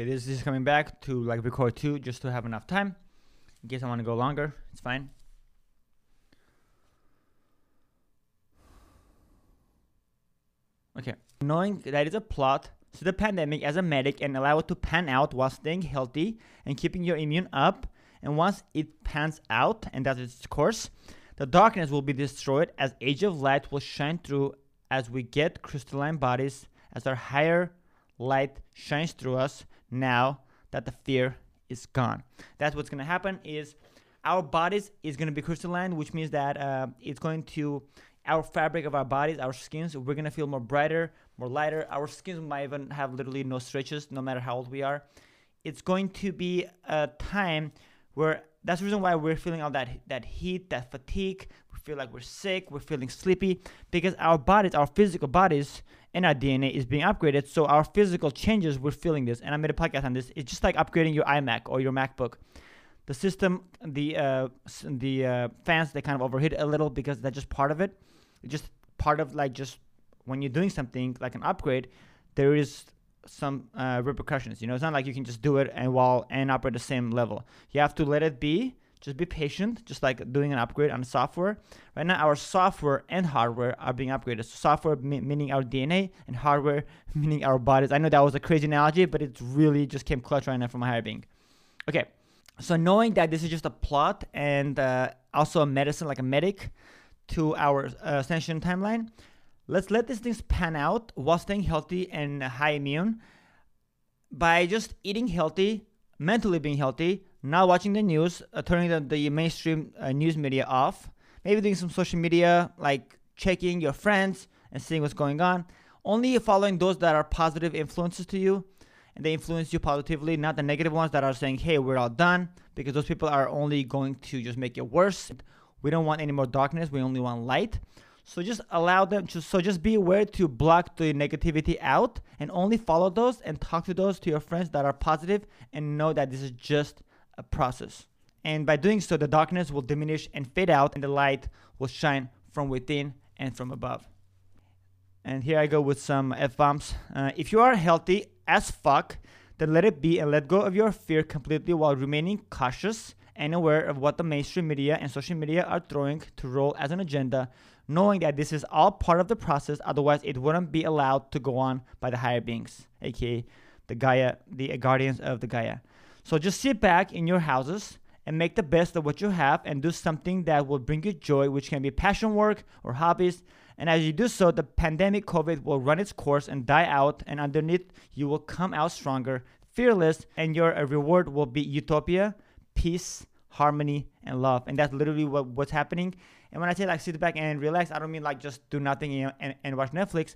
Okay, this is coming back to like record two just to have enough time. In case I want to go longer, it's fine. Okay, knowing that is a plot to the pandemic as a medic and allow it to pan out while staying healthy and keeping your immune up. And once it pans out and does its course, the darkness will be destroyed as age of light will shine through as we get crystalline bodies as our higher light shines through us now that the fear is gone. That's what's going to happen is our bodies is going to be crystalline, which means that uh, it's going to our fabric of our bodies, our skins, we're gonna feel more brighter, more lighter. Our skins might even have literally no stretches, no matter how old we are. It's going to be a time where that's the reason why we're feeling all that that heat, that fatigue. We feel like we're sick, we're feeling sleepy because our bodies, our physical bodies, and our DNA is being upgraded. So our physical changes, we're feeling this. And I made a podcast on this. It's just like upgrading your iMac or your MacBook the system, the uh, the uh, fans, they kind of overheat a little because that's just part of it. Just part of like just when you're doing something like an upgrade, there is some uh, repercussions. You know, it's not like you can just do it and while and operate the same level. You have to let it be. Just be patient, just like doing an upgrade on software. Right now, our software and hardware are being upgraded. So software meaning our DNA, and hardware meaning our bodies. I know that was a crazy analogy, but it really just came clutch right now from my higher being. Okay, so knowing that this is just a plot and uh, also a medicine, like a medic, to our uh, ascension timeline, let's let these things pan out while staying healthy and high immune by just eating healthy, mentally being healthy, not watching the news, uh, turning the, the mainstream uh, news media off, maybe doing some social media like checking your friends and seeing what's going on, only following those that are positive influences to you and they influence you positively, not the negative ones that are saying, hey, we're all done, because those people are only going to just make it worse. We don't want any more darkness, we only want light. So just allow them to, so just be aware to block the negativity out and only follow those and talk to those to your friends that are positive and know that this is just process. And by doing so, the darkness will diminish and fade out, and the light will shine from within and from above. And here I go with some F bombs. Uh, if you are healthy as fuck, then let it be and let go of your fear completely while remaining cautious and aware of what the mainstream media and social media are throwing to roll as an agenda, knowing that this is all part of the process, otherwise, it wouldn't be allowed to go on by the higher beings, aka the Gaia, the guardians of the Gaia. So just sit back in your houses and make the best of what you have and do something that will bring you joy, which can be passion work or hobbies and as you do so, the pandemic COVID will run its course and die out, and underneath, you will come out stronger, fearless, and your uh, reward will be utopia, peace, harmony, and love. And that's literally what, what's happening. And when I say like sit back and relax, I don't mean like just do nothing and, and, and watch Netflix.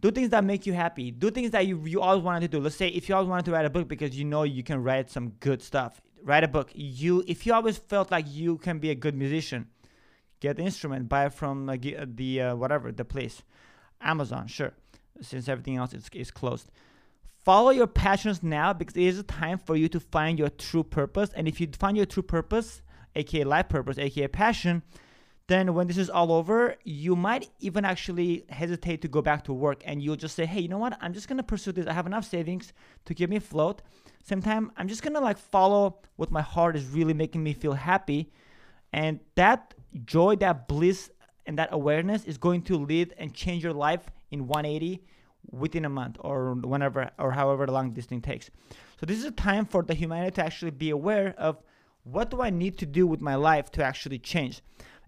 Do things that make you happy. Do things that you, you always wanted to do. Let's say if you always wanted to write a book because you know you can write some good stuff, write a book. You if you always felt like you can be a good musician, get the instrument, buy it from uh, the uh, whatever the place, Amazon, sure, since everything else is, is closed. Follow your passions now because it is a time for you to find your true purpose. And if you find your true purpose, aka life purpose, aka passion, then when this is all over, you might even actually hesitate to go back to work and you'll just say, hey, you know what? I'm just gonna pursue this. I have enough savings to keep me afloat. Same time, I'm just gonna like follow what my heart is really making me feel happy. And that joy, that bliss, and that awareness is going to lead and change your life in 180 within a month or whenever or however long this thing takes. So this is a time for the humanity to actually be aware of what do I need to do with my life to actually change.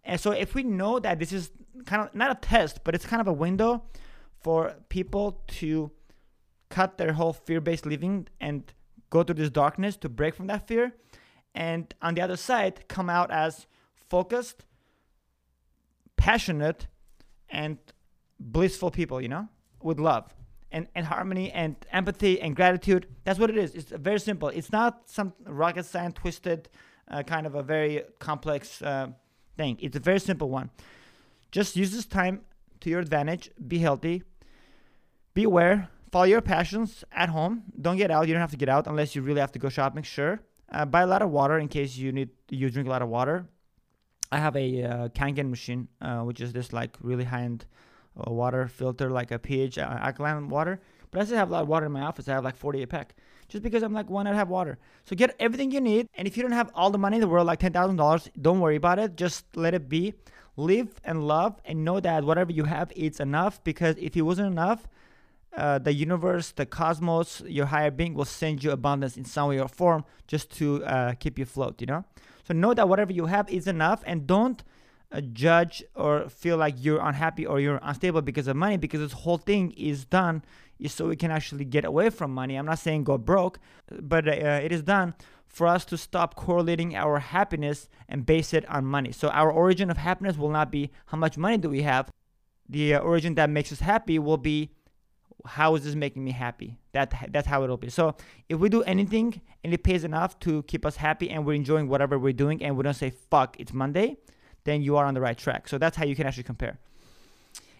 And so if we know that this is kind of not a test, but it's kind of a window for people to cut their whole fear-based living and go through this darkness to break from that fear and on the other side come out as focused passionate and blissful people, you know, with love and, and harmony and empathy and gratitude. That's what it is. It's very simple. It's not some rocket science twisted uh, kind of a very complex uh, thing. It's a very simple one. Just use this time to your advantage. Be healthy. Be aware. Follow your passions at home. Don't get out. You don't have to get out unless you really have to go shopping. Sure. Uh, buy a lot of water in case you need you drink a lot of water. I have a uh, Kangen machine, uh, which is this like really high-end uh, water filter, like a pH alkaline water. But I still have a lot of water in my office. I have like 48 pack. Just because I'm like, why not have water? So get everything you need. And if you don't have all the money in the world, like $10,000, don't worry about it. Just let it be. Live and love and know that whatever you have, it's enough. Because if it wasn't enough, uh, the universe, the cosmos, your higher being will send you abundance in some way or form just to uh, keep you afloat, you know? So know that whatever you have is enough and don't uh, judge or feel like you're unhappy or you're unstable because of money because this whole thing is done so we can actually get away from money. I'm not saying go broke, but uh, it is done for us to stop correlating our happiness and base it on money. So our origin of happiness will not be how much money do we have. The uh, origin that makes us happy will be how is this making me happy? That that's how it'll be. So if we do anything and it pays enough to keep us happy and we're enjoying whatever we're doing and we don't say fuck it's Monday, then you are on the right track. So that's how you can actually compare.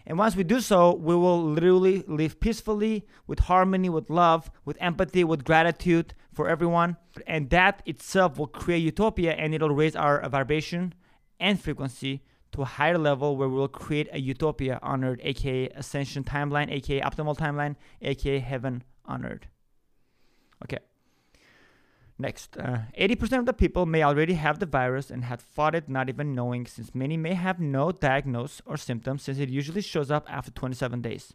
And once we do so, we will literally live peacefully, with harmony, with love, with empathy, with gratitude for everyone. And that itself will create utopia and it'll raise our vibration and frequency to a higher level where we'll create a utopia on earth, aka ascension timeline, aka optimal timeline, aka heaven on earth. Okay. Next, uh, 80% of the people may already have the virus and have fought it not even knowing, since many may have no diagnosis or symptoms, since it usually shows up after 27 days.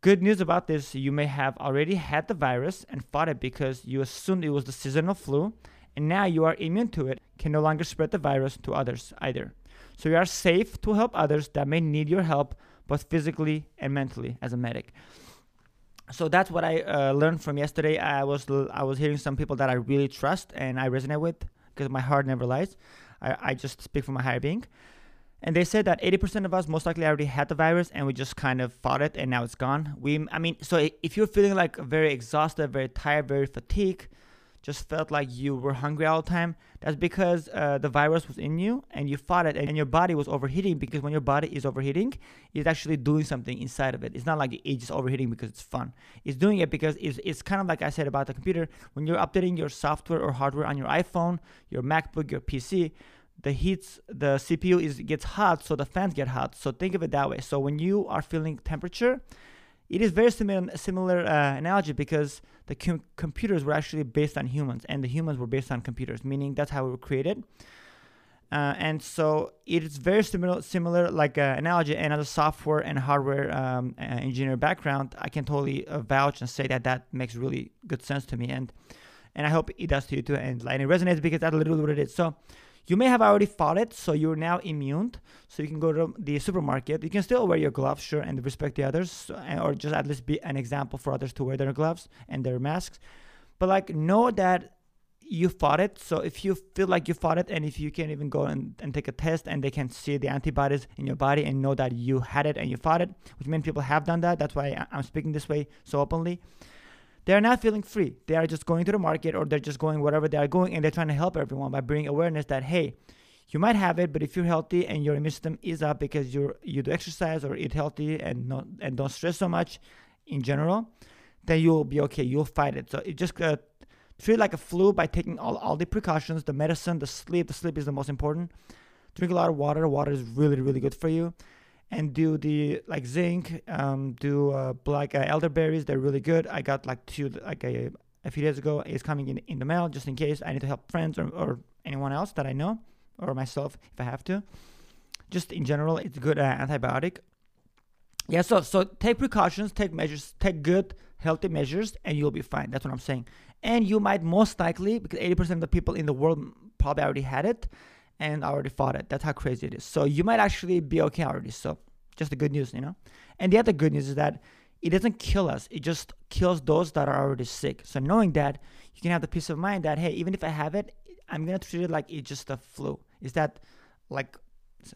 Good news about this you may have already had the virus and fought it because you assumed it was the seasonal flu, and now you are immune to it, can no longer spread the virus to others either. So you are safe to help others that may need your help, both physically and mentally, as a medic. So that's what I uh, learned from yesterday. I was I was hearing some people that I really trust and I resonate with because my heart never lies. I, I just speak from my higher being. And they said that 80% of us most likely already had the virus and we just kind of fought it and now it's gone. We, I mean, so if you're feeling like very exhausted, very tired, very fatigued, just felt like you were hungry all the time, that's because uh, the virus was in you and you fought it and your body was overheating because when your body is overheating, it's actually doing something inside of it. It's not like it's just overheating because it's fun. It's doing it because it's, it's kind of like I said about the computer. When you're updating your software or hardware on your iPhone, your MacBook, your PC, the heats the CPU is gets hot, so the fans get hot. So think of it that way. So when you are feeling temperature, it is very similar similar uh, analogy because the com- computers were actually based on humans and the humans were based on computers meaning that's how we were created. Uh, and so it is very similar similar like uh, analogy and as a software and hardware um, uh, engineer background. I can totally uh, vouch and say that that makes really good sense to me and and i hope it does to you too and, and it resonates because that's literally what it is. So you may have already fought it, so you're now immune. So you can go to the supermarket. You can still wear your gloves, sure, and respect the others, or just at least be an example for others to wear their gloves and their masks. But like, know that you fought it. So if you feel like you fought it, and if you can even go and, and take a test and they can see the antibodies in your body and know that you had it and you fought it, which many people have done that. That's why I'm speaking this way so openly they are not feeling free. They are just going to the market or they're just going wherever they are going and they're trying to help everyone by bringing awareness that, hey, you might have it, but if you're healthy and your immune system is up because you're you do exercise or eat healthy and not and don't stress so much in general, then you'll be okay. You'll fight it. So it just uh, treat like a flu by taking all, all the precautions, the medicine, the sleep. The sleep is the most important. Drink a lot of water. Water is really really good for you and do the like zinc, um, do uh, like uh, elderberries. They're really good. I got like two like a, a few days ago. It's coming in in the mail just in case I need to help friends or, or anyone else that I know or myself if I have to. Just in general, it's good uh, antibiotic. Yeah, so so take precautions, take measures, take good healthy measures, and you'll be fine. That's what I'm saying. And you might most likely, because 80% of the people in the world probably already had it, and I already fought it. That's how crazy it is. So you might actually be okay already. So just the good news, you know. And the other good news is that it doesn't kill us. It just kills those that are already sick. So knowing that, you can have the peace of mind that hey, even if I have it, I'm gonna treat it like it's just a flu. Is that like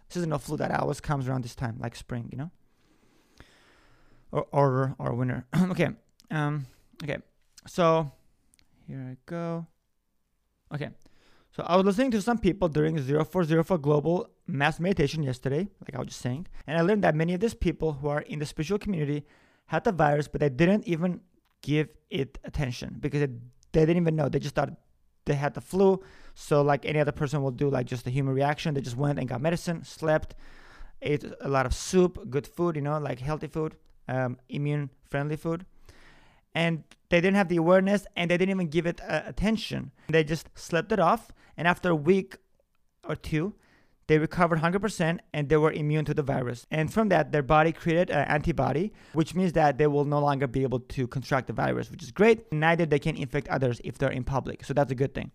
seasonal flu that always comes around this time, like spring, you know, or or or winter. okay, um, okay. So here I go. Okay, so I was listening to some people during 0404 Global Mass Meditation yesterday, like I was just saying, and I learned that many of these people who are in the spiritual community had the virus, but they didn't even give it attention because it, they didn't even know. They just thought they had the flu. So like any other person will do, like just a human reaction. They just went and got medicine, slept, ate a lot of soup, good food, you know, like healthy food, um, immune friendly food. and they didn't have the awareness and they didn't even give it uh, attention. They just slept it off, and after a week or two, they recovered 100% and they were immune to the virus. And from that, their body created an antibody, which means that they will no longer be able to contract the virus, which is great. Neither they can infect others if they're in public. So that's a good thing.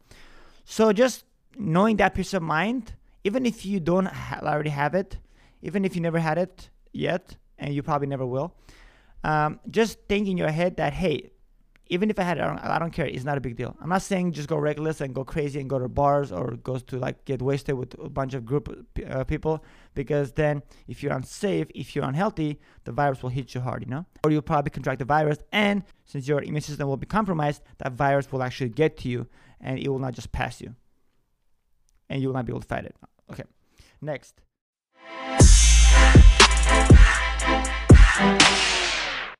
So just knowing that peace of mind, even if you don't already have it, even if you never had it yet, and you probably never will, um, just think in your head that, hey, even if I had it, I don't, I don't, care. It's not a big deal. I'm not saying just go reckless and go crazy and go to bars or goes to like get wasted with a bunch of group uh, people because then if you're unsafe, if you're unhealthy, the virus will hit you hard, you know? Or you'll probably contract the virus and since your immune system will be compromised, that virus will actually get to you and it will not just pass you. And you will not be able to fight it. Okay. Next.